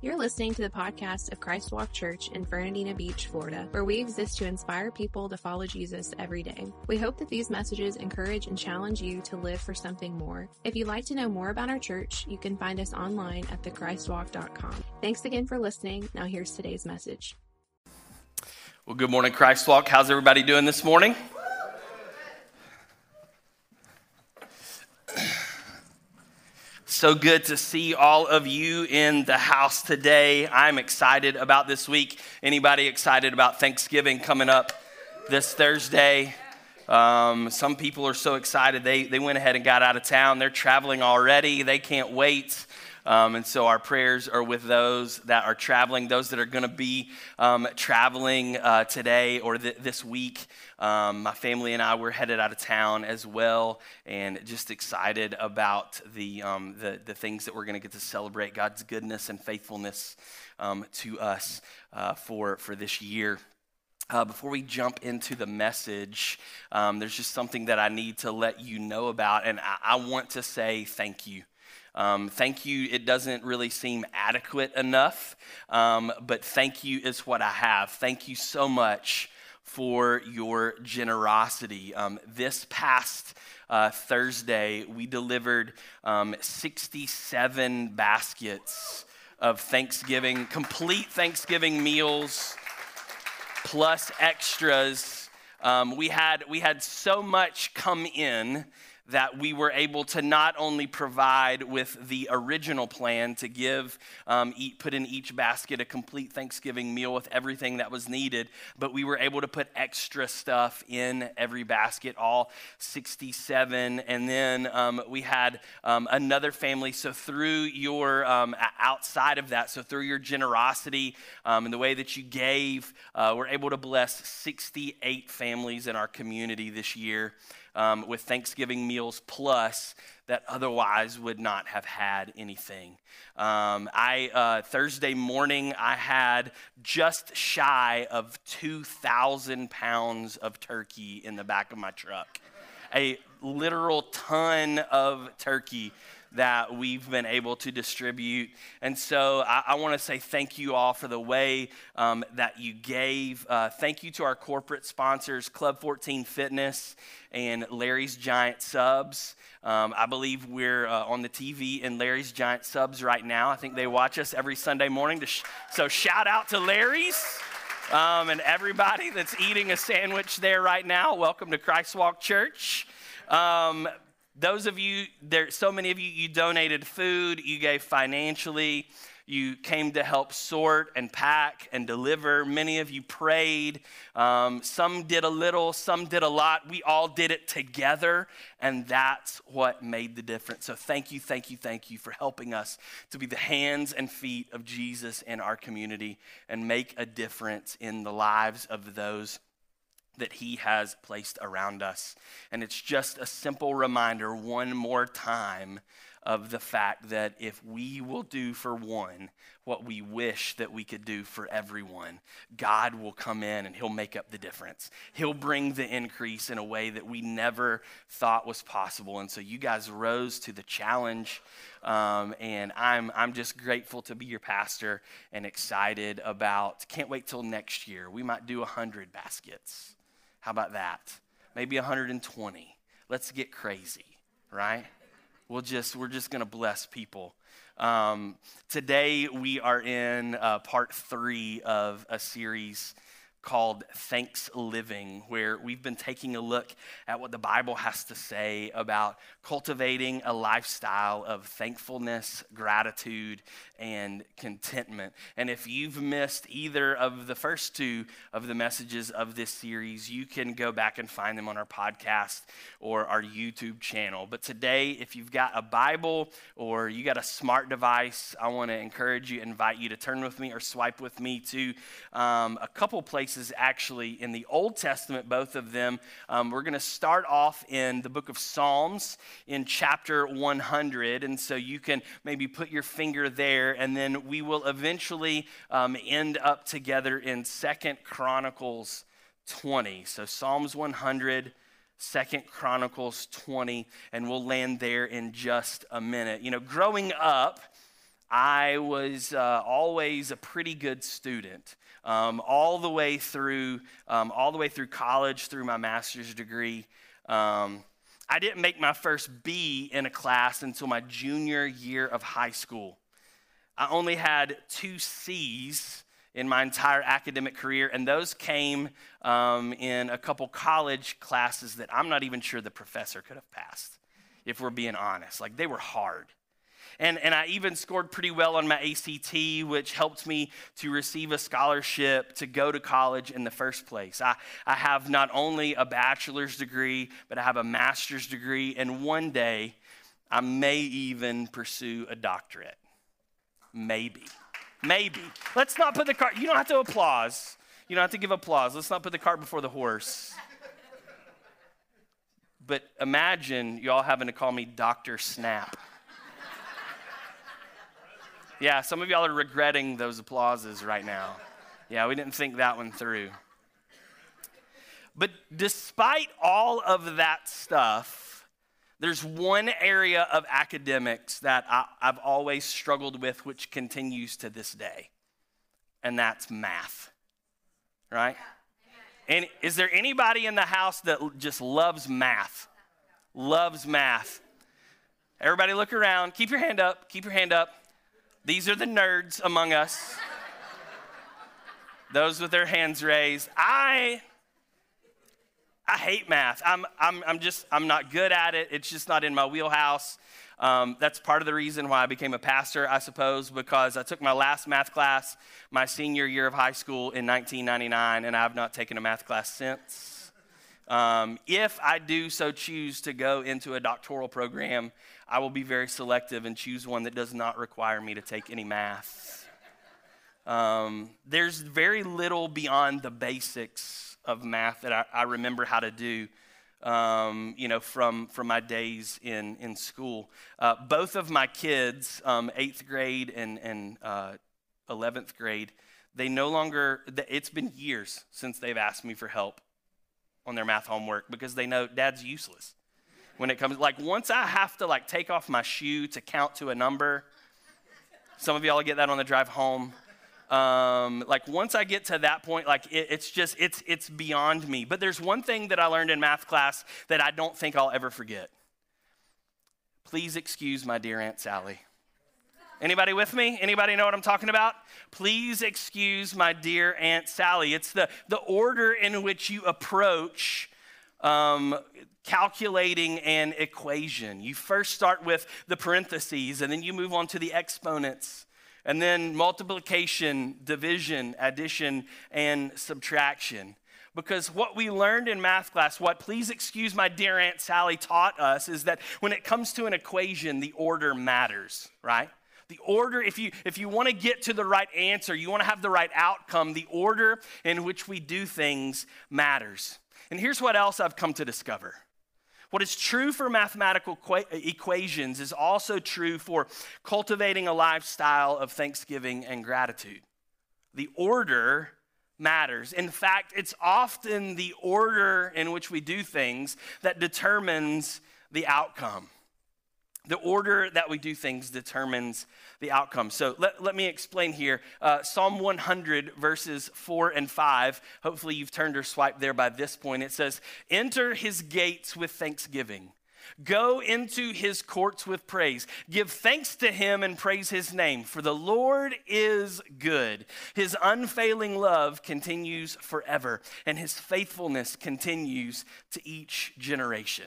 You're listening to the podcast of Christ Walk Church in Fernandina Beach, Florida, where we exist to inspire people to follow Jesus every day. We hope that these messages encourage and challenge you to live for something more. If you'd like to know more about our church, you can find us online at thechristwalk.com. Thanks again for listening. Now here's today's message. Well, good morning, Christ Walk. How's everybody doing this morning? So good to see all of you in the house today. I'm excited about this week. Anybody excited about Thanksgiving coming up this Thursday? Um, some people are so excited they, they went ahead and got out of town. They're traveling already. They can't wait. Um, and so our prayers are with those that are traveling, those that are going to be um, traveling uh, today or th- this week. Um, my family and I were headed out of town as well, and just excited about the, um, the, the, things that we're going to get to celebrate God's goodness and faithfulness um, to us uh, for, for this year. Uh, before we jump into the message, um, there's just something that I need to let you know about, and I, I want to say thank you. Um, thank you, it doesn't really seem adequate enough, um, but thank you is what I have. Thank you so much for your generosity. Um, this past uh, Thursday, we delivered um, 67 baskets of Thanksgiving, complete Thanksgiving meals, plus extras. Um, we, had, we had so much come in that we were able to not only provide with the original plan to give, um, eat, put in each basket a complete Thanksgiving meal with everything that was needed, but we were able to put extra stuff in every basket, all 67. And then um, we had um, another family. So through your, um, outside of that, so through your generosity um, and the way that you gave, uh, we're able to bless 68 families in our community this year um, with Thanksgiving meals plus that otherwise would not have had anything. Um, I uh, Thursday morning I had just shy of 2,000 pounds of turkey in the back of my truck, a literal ton of turkey that we've been able to distribute. And so I, I want to say thank you all for the way um, that you gave. Uh, thank you to our corporate sponsors, Club 14 Fitness and Larry's Giant Subs. Um, I believe we're uh, on the TV in Larry's Giant Subs right now. I think they watch us every Sunday morning. Sh- so shout out to Larry's. Um, and everybody that's eating a sandwich there right now, welcome to Christ Walk Church. Um, those of you, there, so many of you, you donated food, you gave financially, you came to help sort and pack and deliver. Many of you prayed. Um, some did a little, some did a lot. We all did it together, and that's what made the difference. So, thank you, thank you, thank you for helping us to be the hands and feet of Jesus in our community and make a difference in the lives of those that He has placed around us. And it's just a simple reminder, one more time, of the fact that if we will do for one what we wish that we could do for everyone, God will come in and He'll make up the difference. He'll bring the increase in a way that we never thought was possible. And so you guys rose to the challenge. Um, and I'm, I'm just grateful to be your pastor and excited about, can't wait till next year. We might do 100 baskets. How about that? Maybe 120. Let's get crazy, right? We'll just, we're just going to bless people. Um, today, we are in uh, part three of a series called Thanks Living, where we've been taking a look at what the Bible has to say about cultivating a lifestyle of thankfulness, gratitude, and contentment. And if you've missed either of the first two of the messages of this series, you can go back and find them on our podcast or our YouTube channel. But today, if you've got a Bible or you got a smart device, I want to encourage you, invite you to turn with me or swipe with me to um, a couple places actually in the Old Testament, both of them. Um, we're going to start off in the book of Psalms in chapter 100. And so you can maybe put your finger there, and then we will eventually um, end up together in Second Chronicles 20. So Psalms 100. Second Chronicles 20, and we'll land there in just a minute. You know, growing up, I was uh, always a pretty good student, um, all the way through, um, all the way through college, through my master's degree. Um, I didn't make my first B in a class until my junior year of high school. I only had two C's in my entire academic career, and those came um, in a couple college classes that I'm not even sure the professor could have passed, if we're being honest. Like, they were hard. And, and I even scored pretty well on my ACT, which helped me to receive a scholarship to go to college in the first place. I, I have not only a bachelor's degree, but I have a master's degree, and one day I may even pursue a doctorate. Maybe. Maybe. Let's not put the cart, you don't have to applause. You don't have to give applause. Let's not put the cart before the horse. But imagine y'all having to call me Dr. Snap. Yeah, some of y'all are regretting those applauses right now. Yeah, we didn't think that one through. But despite all of that stuff, there's one area of academics that I, have always struggled with, which continues to this day, and that's math. Right? And is there anybody in the house that just loves math? Loves math. Everybody look around. Keep your hand up. Keep your hand up. These are the nerds among us. Those with their hands raised. I I hate math. I'm, I'm, I'm just, I'm not good at it. It's just not in my wheelhouse. Um, that's part of the reason why I became a pastor, I suppose, because I took my last math class my senior year of high school in 1999, and I have not taken a math class since. Um, if I do so choose to go into a doctoral program, I will be very selective and choose one that does not require me to take any math. Um, there's very little beyond the basics of math that I, I remember how to do. Um, you know, from from my days in in school. Uh, both of my kids, um, eighth grade and and uh, eleventh grade, they no longer. It's been years since they've asked me for help on their math homework because they know Dad's useless when it comes like once I have to like take off my shoe to count to a number. Some of y'all get that on the drive home. Um, like once I get to that point, like it, it's just it's it's beyond me. But there's one thing that I learned in math class that I don't think I'll ever forget. Please excuse my dear Aunt Sally. Anybody with me? Anybody know what I'm talking about? Please excuse my dear Aunt Sally. It's the, the order in which you approach um, calculating an equation. You first start with the parentheses, and then you move on to the exponents, and then multiplication, division, addition, and subtraction. Because what we learned in math class, what please excuse my dear Aunt Sally taught us, is that when it comes to an equation, the order matters, right? The order, if you if you want to get to the right answer, you want to have the right outcome, the order in which we do things matters. And here's what else I've come to discover. What is true for mathematical equations is also true for cultivating a lifestyle of thanksgiving and gratitude. The order matters. In fact, it's often the order in which we do things that determines the outcome. The order that we do things determines the outcome. So let, let me explain here. Uh, Psalm 100, verses 4 and 5. Hopefully, you've turned or swiped there by this point. It says, Enter his gates with thanksgiving. Go into his courts with praise. Give thanks to him and praise his name, for the Lord is good. His unfailing love continues forever, and his faithfulness continues to each generation.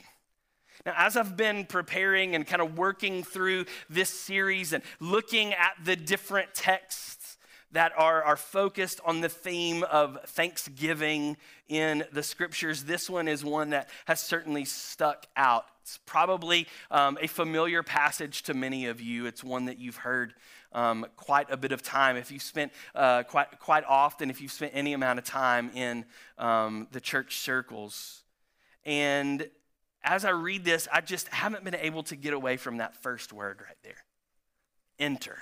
Now, as I've been preparing and kind of working through this series and looking at the different texts that are, are focused on the theme of thanksgiving in the scriptures, this one is one that has certainly stuck out. It's probably um, a familiar passage to many of you. It's one that you've heard um, quite a bit of time. If you've spent uh, quite, quite often, if you've spent any amount of time in um, the church circles. And as I read this, I just haven't been able to get away from that first word right there enter.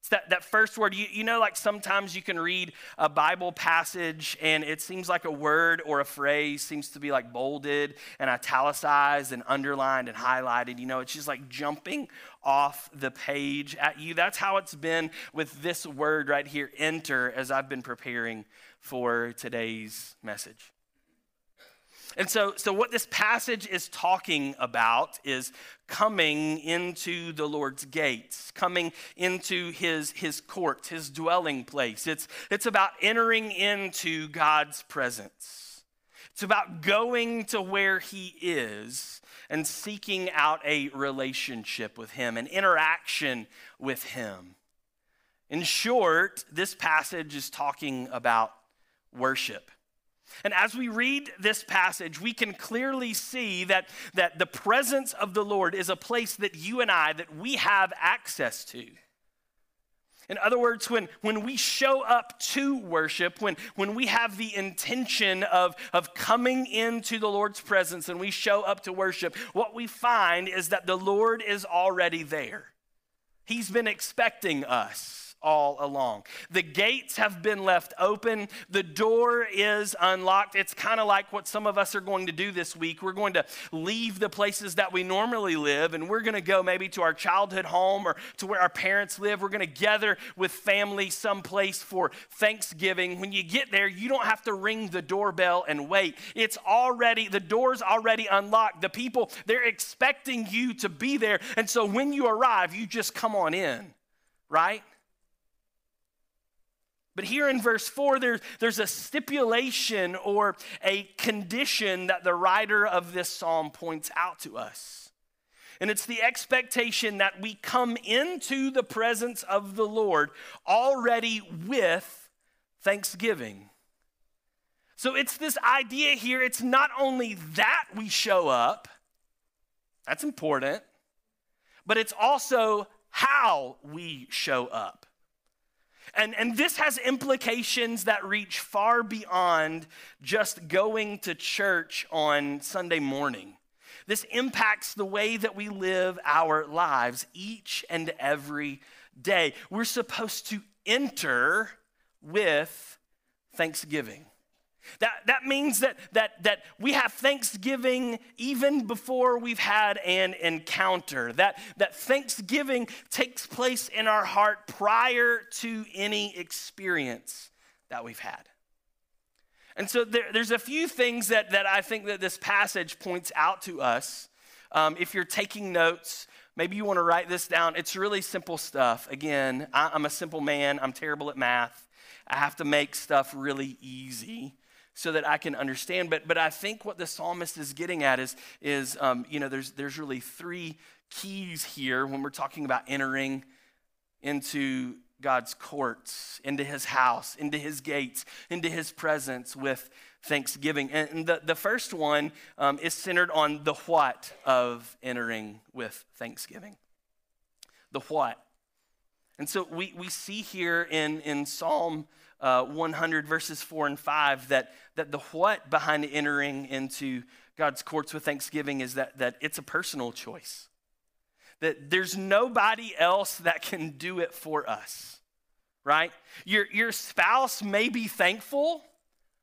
It's that, that first word. You, you know, like sometimes you can read a Bible passage and it seems like a word or a phrase seems to be like bolded and italicized and underlined and highlighted. You know, it's just like jumping off the page at you. That's how it's been with this word right here, enter, as I've been preparing for today's message. And so, so what this passage is talking about is coming into the Lord's gates, coming into his, his courts, his dwelling place. It's, it's about entering into God's presence. It's about going to where he is and seeking out a relationship with him, an interaction with him. In short, this passage is talking about worship. And as we read this passage, we can clearly see that, that the presence of the Lord is a place that you and I, that we have access to. In other words, when, when we show up to worship, when, when we have the intention of, of coming into the Lord's presence and we show up to worship, what we find is that the Lord is already there. He's been expecting us all along. The gates have been left open, the door is unlocked. It's kind of like what some of us are going to do this week. We're going to leave the places that we normally live and we're going to go maybe to our childhood home or to where our parents live. We're going to gather with family someplace for Thanksgiving. When you get there, you don't have to ring the doorbell and wait. It's already, the door's already unlocked. The people, they're expecting you to be there. And so when you arrive, you just come on in, right? But here in verse 4, there, there's a stipulation or a condition that the writer of this psalm points out to us. And it's the expectation that we come into the presence of the Lord already with thanksgiving. So it's this idea here it's not only that we show up, that's important, but it's also how we show up. And, and this has implications that reach far beyond just going to church on Sunday morning. This impacts the way that we live our lives each and every day. We're supposed to enter with thanksgiving. That, that means that, that, that we have thanksgiving even before we've had an encounter. That, that thanksgiving takes place in our heart prior to any experience that we've had. And so there, there's a few things that, that I think that this passage points out to us. Um, if you're taking notes, maybe you want to write this down. It's really simple stuff. Again, I, I'm a simple man, I'm terrible at math. I have to make stuff really easy so that I can understand. But, but I think what the psalmist is getting at is, is um, you know, there's, there's really three keys here when we're talking about entering into God's courts, into his house, into his gates, into his presence with thanksgiving. And the, the first one um, is centered on the what of entering with thanksgiving. The what. And so we, we see here in, in Psalm uh, 100, verses 4 and 5, that, that the what behind entering into God's courts with thanksgiving is that, that it's a personal choice. That there's nobody else that can do it for us, right? Your, your spouse may be thankful,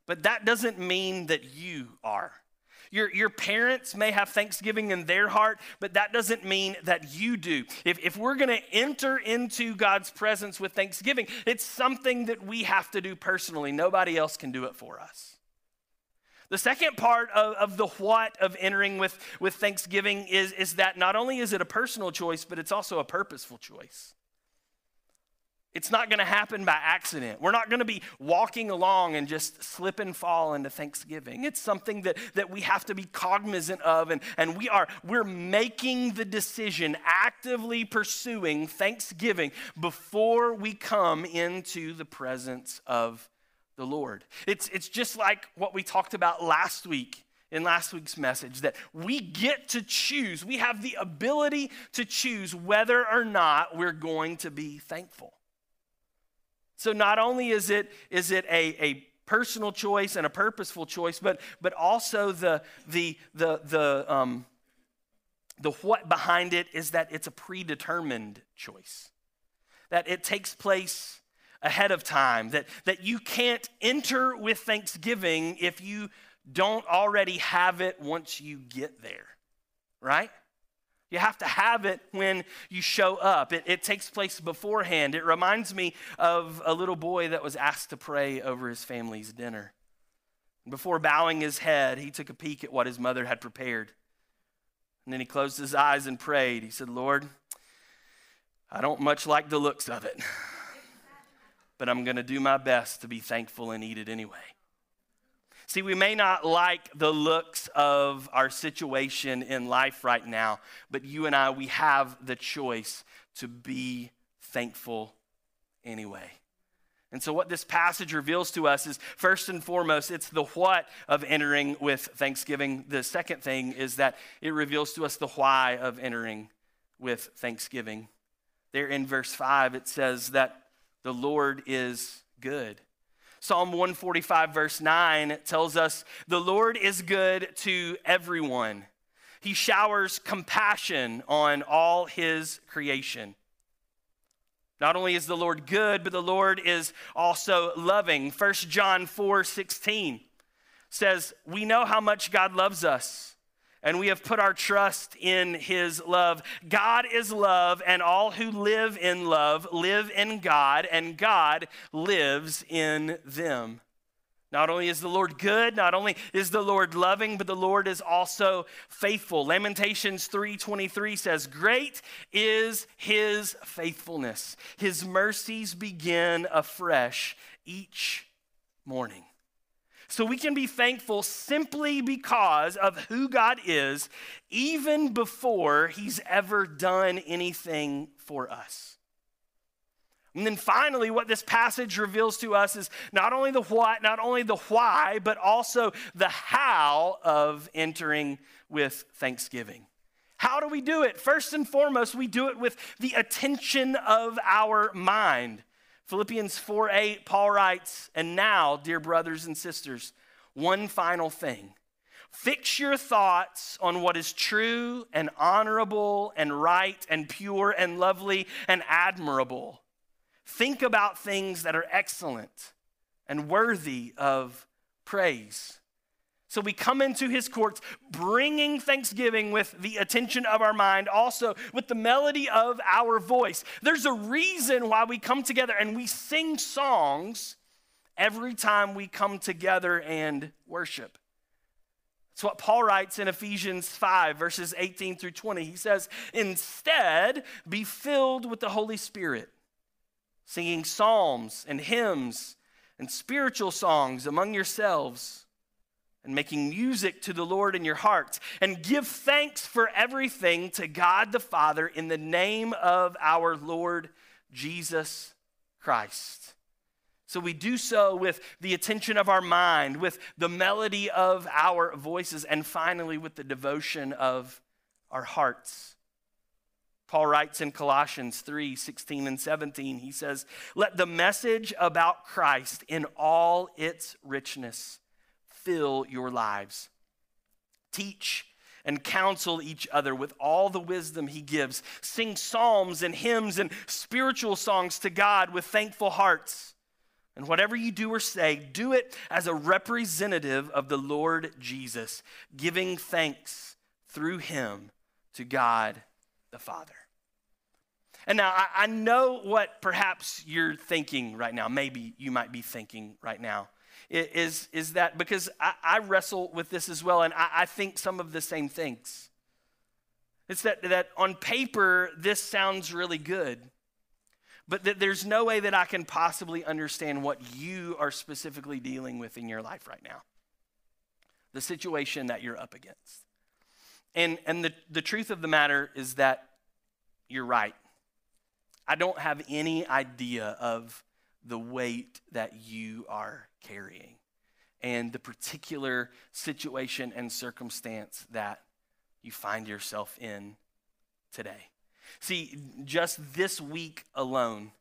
but that doesn't mean that you are. Your, your parents may have thanksgiving in their heart, but that doesn't mean that you do. If, if we're going to enter into God's presence with thanksgiving, it's something that we have to do personally. Nobody else can do it for us. The second part of, of the what of entering with, with thanksgiving is, is that not only is it a personal choice, but it's also a purposeful choice. It's not going to happen by accident. We're not going to be walking along and just slip and fall into Thanksgiving. It's something that, that we have to be cognizant of, and, and we are we're making the decision, actively pursuing Thanksgiving before we come into the presence of the Lord. It's, it's just like what we talked about last week in last week's message that we get to choose. We have the ability to choose whether or not we're going to be thankful. So not only is it, is it a, a personal choice and a purposeful choice, but, but also the, the, the, the, um, the what behind it is that it's a predetermined choice. that it takes place ahead of time, that, that you can't enter with thanksgiving if you don't already have it once you get there, right? You have to have it when you show up. It, it, takes place beforehand. It reminds me of a little boy that was asked to pray over his family's dinner. Before bowing his head, he took a peek at what his mother had prepared. And then he closed his eyes and prayed. He said, Lord, I don't much like the looks of it, but I'm going to do my best to be thankful and eat it anyway. See, we may not like the looks of our situation in life right now, but you and I, we have the choice to be thankful anyway. And so, what this passage reveals to us is first and foremost, it's the what of entering with thanksgiving. The second thing is that it reveals to us the why of entering with thanksgiving. There in verse 5, it says that the Lord is good. Psalm 145, verse 9, tells us the Lord is good to everyone. He showers compassion on all his creation. Not only is the Lord good, but the Lord is also loving. 1 John 4 16 says, We know how much God loves us, and we have put our trust in his love. God is love, and all who live in love live in God, and God lives in them. Not only is the Lord good, not only is the Lord loving, but the Lord is also faithful. Lamentations 3:23 says, "Great is his faithfulness. His mercies begin afresh each morning." So we can be thankful simply because of who God is, even before he's ever done anything for us. And then finally, what this passage reveals to us is not only the what, not only the why, but also the how of entering with thanksgiving. How do we do it? First and foremost, we do it with the attention of our mind. Philippians 4 8, Paul writes, And now, dear brothers and sisters, one final thing. Fix your thoughts on what is true and honorable and right and pure and lovely and admirable. Think about things that are excellent and worthy of praise. So we come into his courts bringing thanksgiving with the attention of our mind, also with the melody of our voice. There's a reason why we come together and we sing songs every time we come together and worship. It's what Paul writes in Ephesians 5, verses 18 through 20. He says, Instead, be filled with the Holy Spirit singing psalms and hymns and spiritual songs among yourselves, and making music to the Lord in your hearts, and give thanks for everything to God the Father in the name of our Lord Jesus Christ. So we do so with the attention of our mind, with the melody of our voices, and finally with the devotion of our hearts. Paul writes in Colossians 3 16 and 17, he says, Let the message about Christ in all its richness fill your lives. Teach and counsel each other with all the wisdom he gives. Sing psalms and hymns and spiritual songs to God with thankful hearts. And whatever you do or say, do it as a representative of the Lord Jesus, giving thanks through him to God the Father. And now I, I, know what perhaps you're thinking right now. Maybe you might be thinking right now. Is, is that because I, I wrestle with this as well, and I, I think some of the same things. It's that, that on paper, this sounds really good, but that there's no way that I can possibly understand what you are specifically dealing with in your life right now, the situation that you're up against. And, and the, the truth of the matter is that you're right. I don't have any idea of the weight that you are carrying and the particular situation and circumstance that you find yourself in today. See, just this week alone,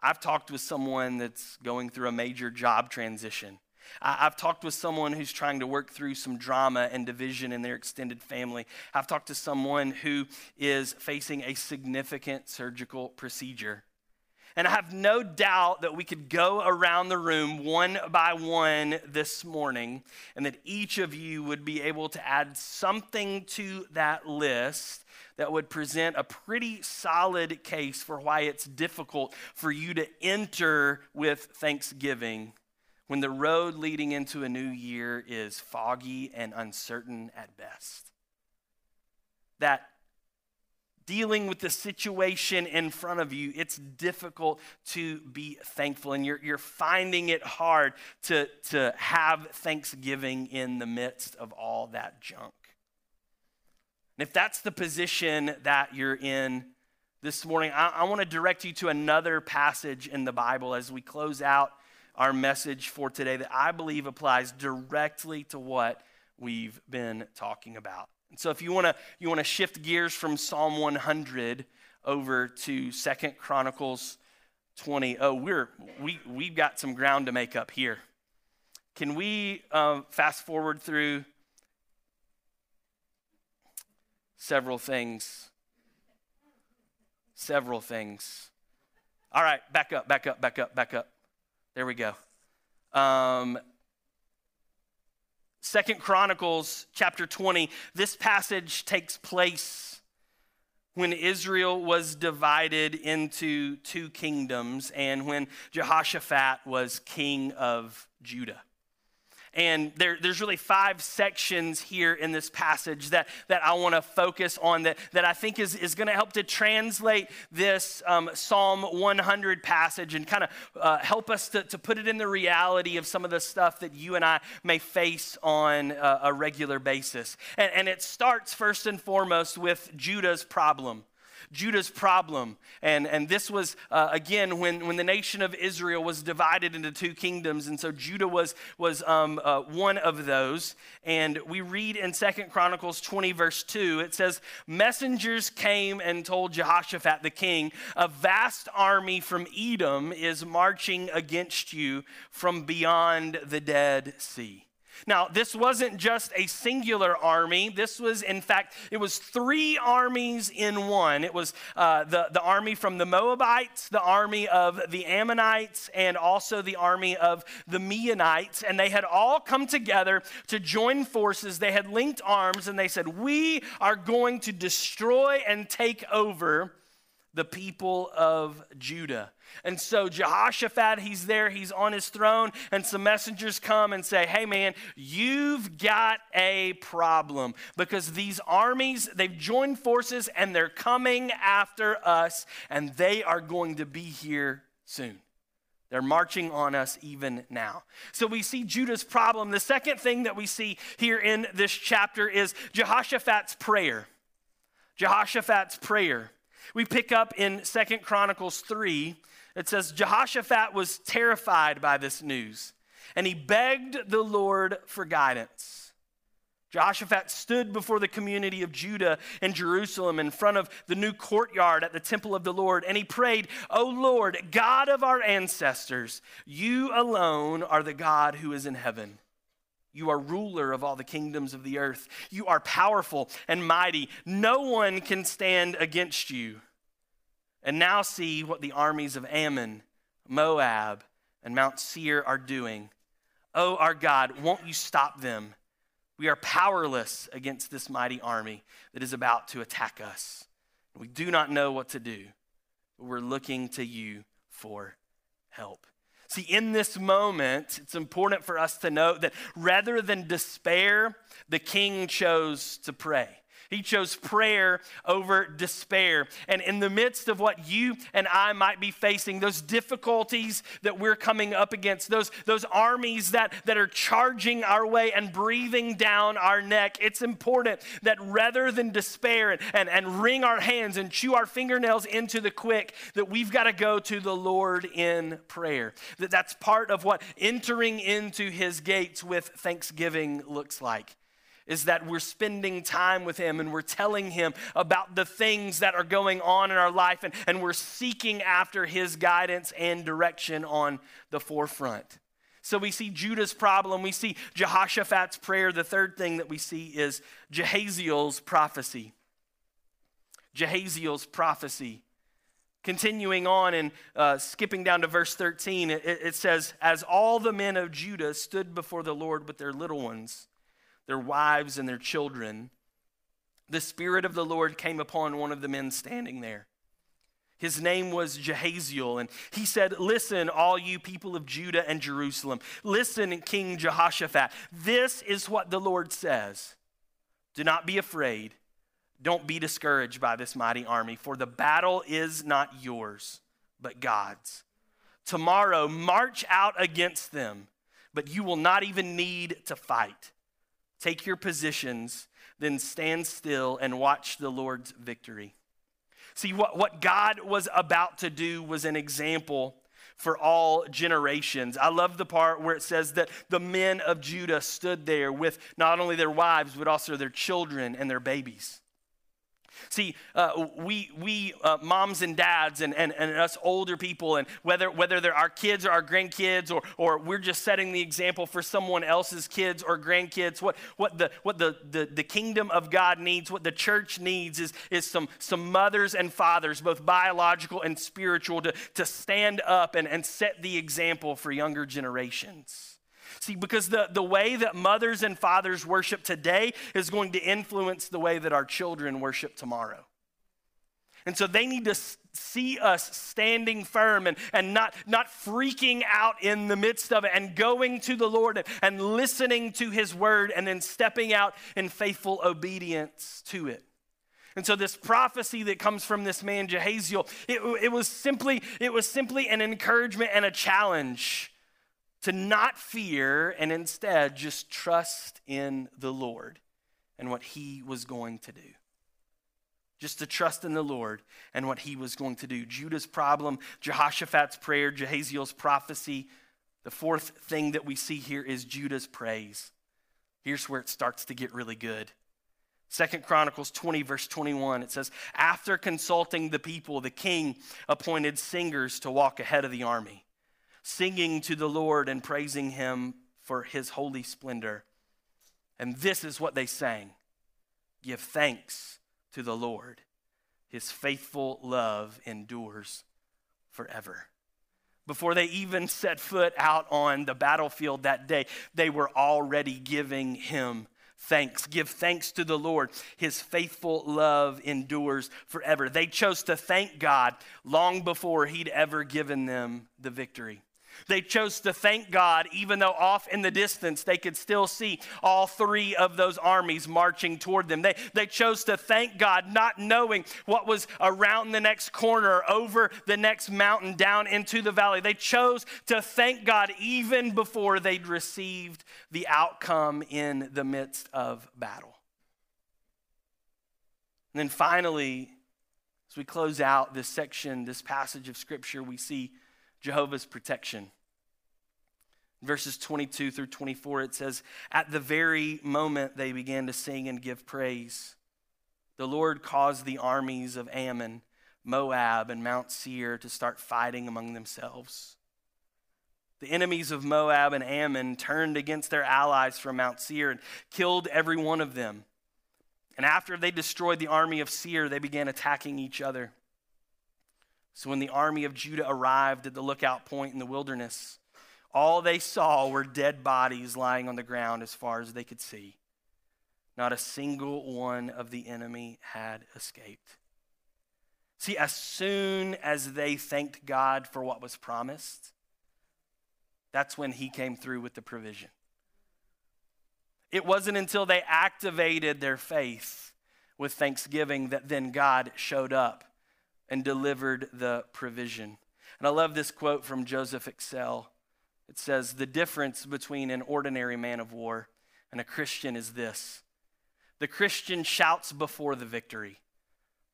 I've talked with someone that's going through a major job transition. I've talked with someone who's trying to work through some drama and division in their extended family. I've talked to someone who is facing a significant surgical procedure. And I have no doubt that we could go around the room one by one this morning, and that each of you would be able to add something to that list that would present a pretty solid case for why it's difficult for you to enter with thanksgiving when the road leading into a new year is foggy and uncertain at best. That dealing with the situation in front of you, it's difficult to be thankful. And you're, you're finding it hard to, to have thanksgiving in the midst of all that junk. And if that's the position that you're in this morning, I, I want to direct you to another passage in the Bible as we close out our message for today that I believe applies directly to what we've been talking about. So if you want to you want to shift gears from Psalm 100 over to Second Chronicles 20. Oh, we're we we've got some ground to make up here. Can we um, fast forward through several things? Several things. All right, back up, back up, back up, back up. There we go. Um, Second Chronicles chapter 20, this passage takes place when Israel was divided into two kingdoms and when Jehoshaphat was king of Judah. And there, there's really five sections here in this passage that, that I want to focus on that, that I think is, is going to help to translate this um, Psalm 100 passage and kind of uh, help us to, to put it in the reality of some of the stuff that you and I may face on a, a regular basis. And, and it starts first and foremost with Judah's problem. Judah's problem. And, and this was, uh, again, when, when the nation of Israel was divided into two kingdoms. And so Judah was, was um, uh, one of those. And we read in Second Chronicles 20, verse 2, it says, Messengers came and told Jehoshaphat the king, A vast army from Edom is marching against you from beyond the Dead Sea. Now, this wasn't just a singular army. This was, in fact, it was three armies in one. It was uh, the, the army from the Moabites, the army of the Ammonites, and also the army of the Meunites. And they had all come together to join forces. They had linked arms and they said, We are going to destroy and take over the people of Judah. And so Jehoshaphat, he's there, he's on his throne, and some messengers come and say, Hey man, you've got a problem because these armies, they've joined forces and they're coming after us, and they are going to be here soon. They're marching on us even now. So we see Judah's problem. The second thing that we see here in this chapter is Jehoshaphat's prayer. Jehoshaphat's prayer. We pick up in Second Chronicles 3 it says, Jehoshaphat was terrified by this news, and he begged the Lord for guidance. Jehoshaphat stood before the community of Judah and Jerusalem in front of the new courtyard at the temple of the Lord, and he prayed, O Lord, God of our ancestors, you alone are the God who is in heaven. You are ruler of all the kingdoms of the earth. You are powerful and mighty. No one can stand against you. And now see what the armies of Ammon, Moab, and Mount Seir are doing. Oh, our God, won't you stop them? We are powerless against this mighty army that is about to attack us. We do not know what to do, but we're looking to you for help. See, in this moment, it's important for us to note that rather than despair, the king chose to pray. He chose prayer over despair. And in the midst of what you and I might be facing, those difficulties that we're coming up against, those, those armies that, that are charging our way and breathing down our neck, it's important that rather than despair and, and, and wring our hands and chew our fingernails into the quick, that we've got to go to the Lord in prayer. That that's part of what entering into his gates with thanksgiving looks like is that we're spending time with Him and we're telling Him about the things that are going on in our life and, and we're seeking after His guidance and direction on the forefront. So we see Judah's problem, we see Jehoshaphat's prayer. The third thing that we see is Jahaziel's prophecy. Jahaziel's prophecy. Continuing on and uh, skipping down to verse 13, it, it says, As all the men of Judah stood before the Lord with their little ones, their wives, and their children, the Spirit of the Lord came upon one of the men standing there. His name was Jahaziel, and he said, Listen, all you people of Judah and Jerusalem. Listen, King Jehoshaphat. This is what the Lord says Do not be afraid. Don't be discouraged by this mighty army, for the battle is not yours, but God's. Tomorrow, march out against them, but you will not even need to fight. Take your positions, then stand still and watch the Lord's victory. See, what, what God was about to do was an example for all generations. I love the part where it says that the men of Judah stood there with not only their wives, but also their children and their babies. See, uh, we, we uh, moms and dads and, and, and us older people, and whether, whether they're our kids or our grandkids, or, or we're just setting the example for someone else's kids or grandkids, what, what, the, what the, the, the kingdom of God needs, what the church needs is, is some, some mothers and fathers, both biological and spiritual, to, to stand up and, and set the example for younger generations. See, because the, the way that mothers and fathers worship today is going to influence the way that our children worship tomorrow. And so they need to see us standing firm and, and not, not freaking out in the midst of it and going to the Lord and, and listening to his word and then stepping out in faithful obedience to it. And so this prophecy that comes from this man Jahaziel, it, it, was simply, it was simply an encouragement and a challenge to not fear and instead just trust in the Lord and what he was going to do. Just to trust in the Lord and what he was going to do. Judah's problem, Jehoshaphat's prayer, Jahaziel's prophecy. The fourth thing that we see here is Judah's praise. Here's where it starts to get really good. Second Chronicles 20, verse 21, it says, After consulting the people, the king appointed singers to walk ahead of the army singing to the Lord and praising him for his holy splendor. And this is what they sang Give thanks to the Lord. His faithful love endures forever. Before they even set foot out on the battlefield that day, they were already giving him thanks. Give thanks to the Lord. His faithful love endures forever. They chose to thank God long before he'd ever given them the victory. They chose to thank God, even though off in the distance they could still see all three of those armies marching toward them. They, they chose to thank God, not knowing what was around the next corner, over the next mountain, down into the valley. They chose to thank God even before they'd received the outcome in the midst of battle. And then finally, as we close out this section, this passage of Scripture, we see Jehovah's protection. Verses 22 through 24, it says, At the very moment they began to sing and give praise, the Lord caused the armies of Ammon, Moab, and Mount Seir to start fighting among themselves. The enemies of Moab and Ammon turned against their allies from Mount Seir and killed every one of them. And after they destroyed the army of Seir, they began attacking each other. So when the army of Judah arrived at the lookout point in the wilderness, all they saw were dead bodies lying on the ground as far as they could see. Not a single one of the enemy had escaped. See, as soon as they thanked God for what was promised, that's when He came through with the provision. It wasn't until they activated their faith with thanksgiving that then God showed up and delivered the provision. And I love this quote from Joseph Exell. It says, The difference between an ordinary man of war and a Christian is this the Christian shouts before the victory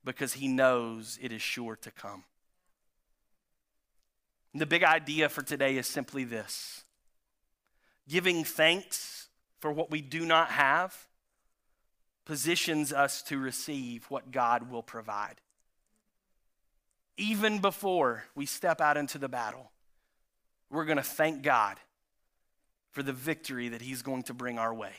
because he knows it is sure to come. The big idea for today is simply this giving thanks for what we do not have positions us to receive what God will provide even before we step out into the battle, we're going to thank God for the victory that He's going to bring our way.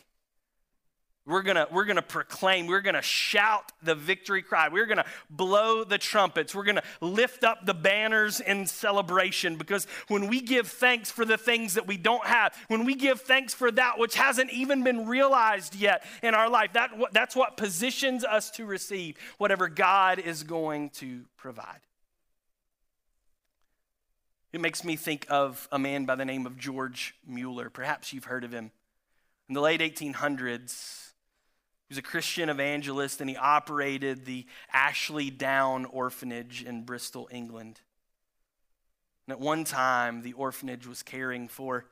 We're gonna, we're gonna proclaim, we're gonna shout the victory cry, we're gonna blow the trumpets, we're gonna lift up the banners in celebration because when we give thanks for the things that we don't have, when we give thanks for that which hasn't even been realized yet in our life, that, that's what positions us to receive whatever God is going to provide. It makes me think of a man by the name of George Mueller. Perhaps you've heard of him. In the late 1800s, he was a Christian evangelist and he operated the Ashley Down Orphanage in Bristol, England. And at one time, the orphanage was caring for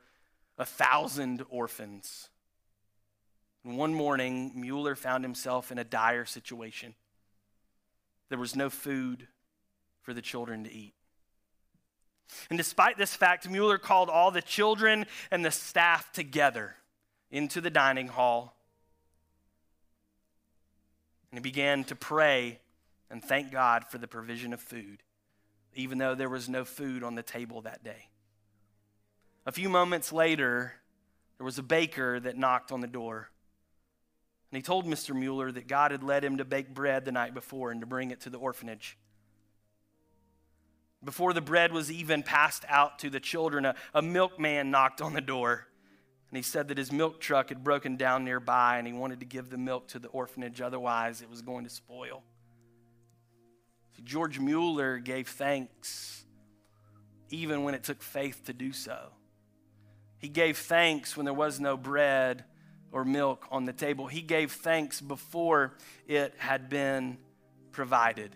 a thousand orphans. And one morning, Mueller found himself in a dire situation. There was no food for the children to eat. And despite this fact, Mueller called all the children and the staff together into the dining hall and he began to pray and thank God for the provision of food, even though there was no food on the table that day. A few moments later, there was a baker that knocked on the door. And he told Mr. Mueller that God had led him to bake bread the night before and to bring it to the orphanage. Before the bread was even passed out to the children, a, a milkman knocked on the door. And he said that his milk truck had broken down nearby and he wanted to give the milk to the orphanage, otherwise, it was going to spoil. See, George Mueller gave thanks even when it took faith to do so. He gave thanks when there was no bread or milk on the table. He gave thanks before it had been provided.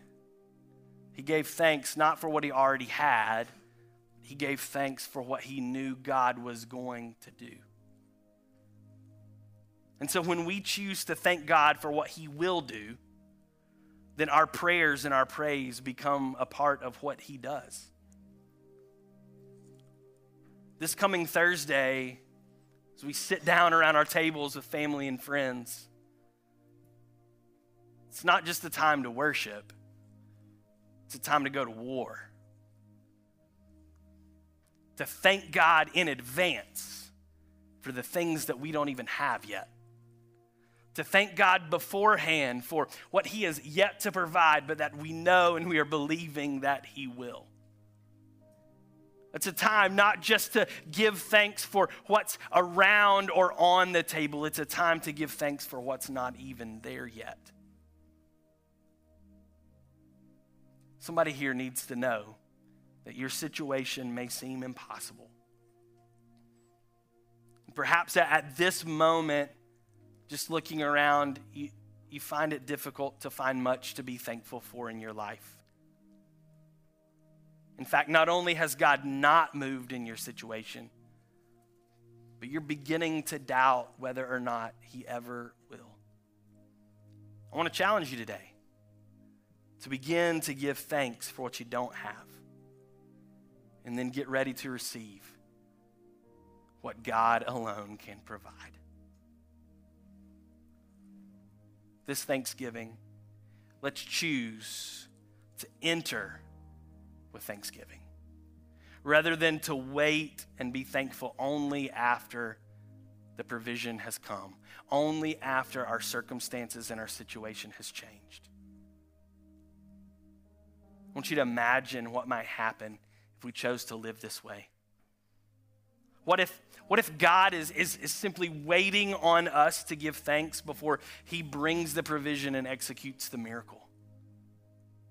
He gave thanks not for what he already had, he gave thanks for what he knew God was going to do. And so when we choose to thank God for what He will do, then our prayers and our praise become a part of what He does. This coming Thursday, as we sit down around our tables with family and friends, it's not just a time to worship, it's a time to go to war. To thank God in advance for the things that we don't even have yet to thank God beforehand for what He has yet to provide, but that we know and we are believing that He will. It's a time not just to give thanks for what's around or on the table, it's a time to give thanks for what's not even there yet. Somebody here needs to know that your situation may seem impossible. Perhaps at this moment, just looking around, you, you find it difficult to find much to be thankful for in your life. In fact, not only has God not moved in your situation, but you're beginning to doubt whether or not He ever will. I want to challenge you today to begin to give thanks for what you don't have, and then get ready to receive what God alone can provide. this Thanksgiving, let's choose to enter with thanksgiving rather than to wait and be thankful only after the provision has come, only after our circumstances and our situation has changed. I want you to imagine what might happen if we chose to live this way. What if, what if God is, is, is simply waiting on us to give thanks before he brings the provision and executes the miracle?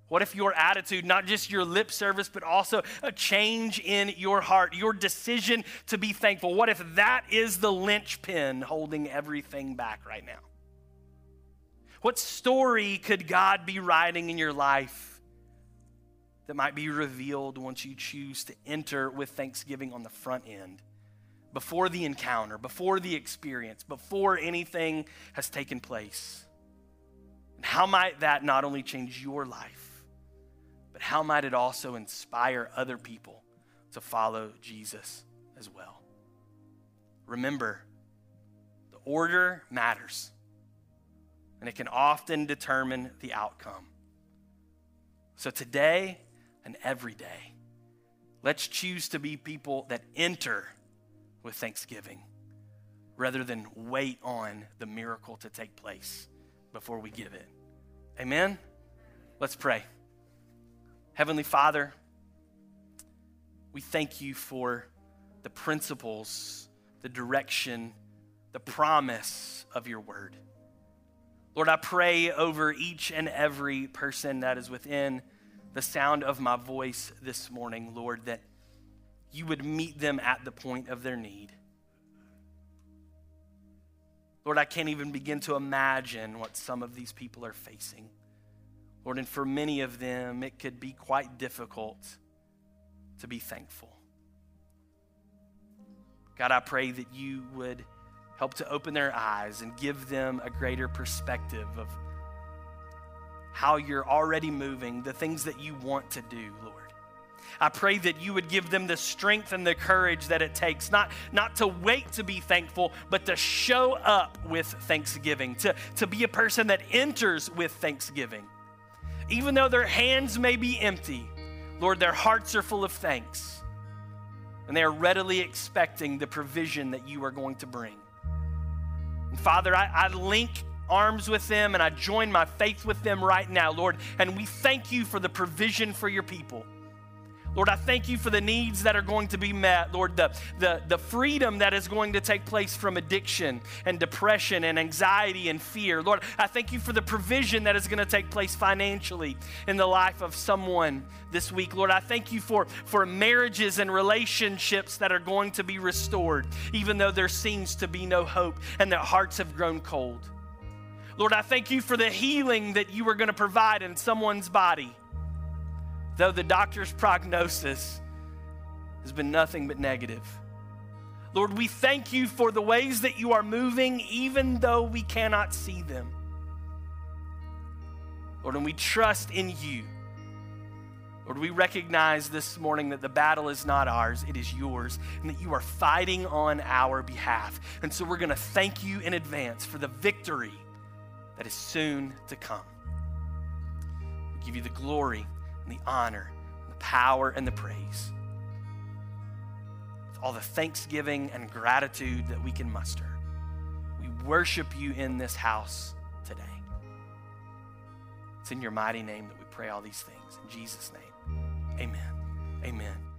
What if your attitude, not just your lip service, but also a change in your heart, your decision to be thankful, what if that is the linchpin holding everything back right now? What story could God be writing in your life that might be revealed once you choose to enter with thanksgiving on the front end? before the encounter, before the experience, before anything has taken place? And how might that not only change your life, but how might it also inspire other people to follow Jesus as well? Remember, the order matters, and it can often determine the outcome. So today and every day, let's choose to be people that enter with thanksgiving rather than wait on the miracle to take place before we give it. Amen? Let's pray. Heavenly Father, we thank you for the principles, the direction, the promise of your word. Lord, I pray over each and every person that is within the sound of my voice this morning, Lord, that you would meet them at the point of their need. Lord, I can't even begin to imagine what some of these people are facing. Lord, and for many of them, it could be quite difficult to be thankful. God, I pray that you would help to open their eyes and give them a greater perspective of how you're already moving, the things that you want to do, Lord. I pray that you would give them the strength and the courage that it takes, not, not to wait to be thankful, but to show up with thanksgiving, to, to be a person that enters with thanksgiving. Even though their hands may be empty, Lord, their hearts are full of thanks. And they are readily expecting the provision that you are going to bring. And Father, I, I link arms with them and I join my faith with them right now, Lord. And we thank you for the provision for your people. Lord, I thank you for the needs that are going to be met. Lord, the, the, the freedom that is going to take place from addiction and depression and anxiety and fear. Lord, I thank you for the provision that is going to take place financially in the life of someone this week. Lord, I thank you for, for marriages and relationships that are going to be restored, even though there seems to be no hope and their hearts have grown cold. Lord, I thank you for the healing that you are going to provide in someone's body though the doctor's prognosis has been nothing but negative. Lord, we thank you for the ways that you are moving, even though we cannot see them. Lord, and we trust in you. Lord, we recognize this morning that the battle is not ours, it is yours, and that you are fighting on our behalf. And so we're going to thank you in advance for the victory that is soon to come. We give you the glory and the honor, and the power, and the praise. With all the thanksgiving and gratitude that we can muster, we worship you in this house today. It's in your mighty name that we pray all these things. In Jesus' name, amen. Amen.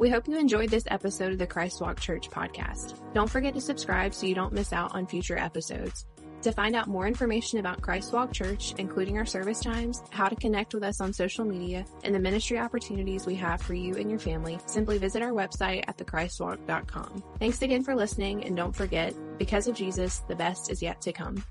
We hope you enjoyed this episode of the Christ Walk Church podcast. Don't forget to subscribe so you don't miss out on future episodes. To find out more information about Christ Walk Church, including our service times, how to connect with us on social media, and the ministry opportunities we have for you and your family, simply visit our website at thechristwalk.com. Thanks again for listening, and don't forget, because of Jesus, the best is yet to come.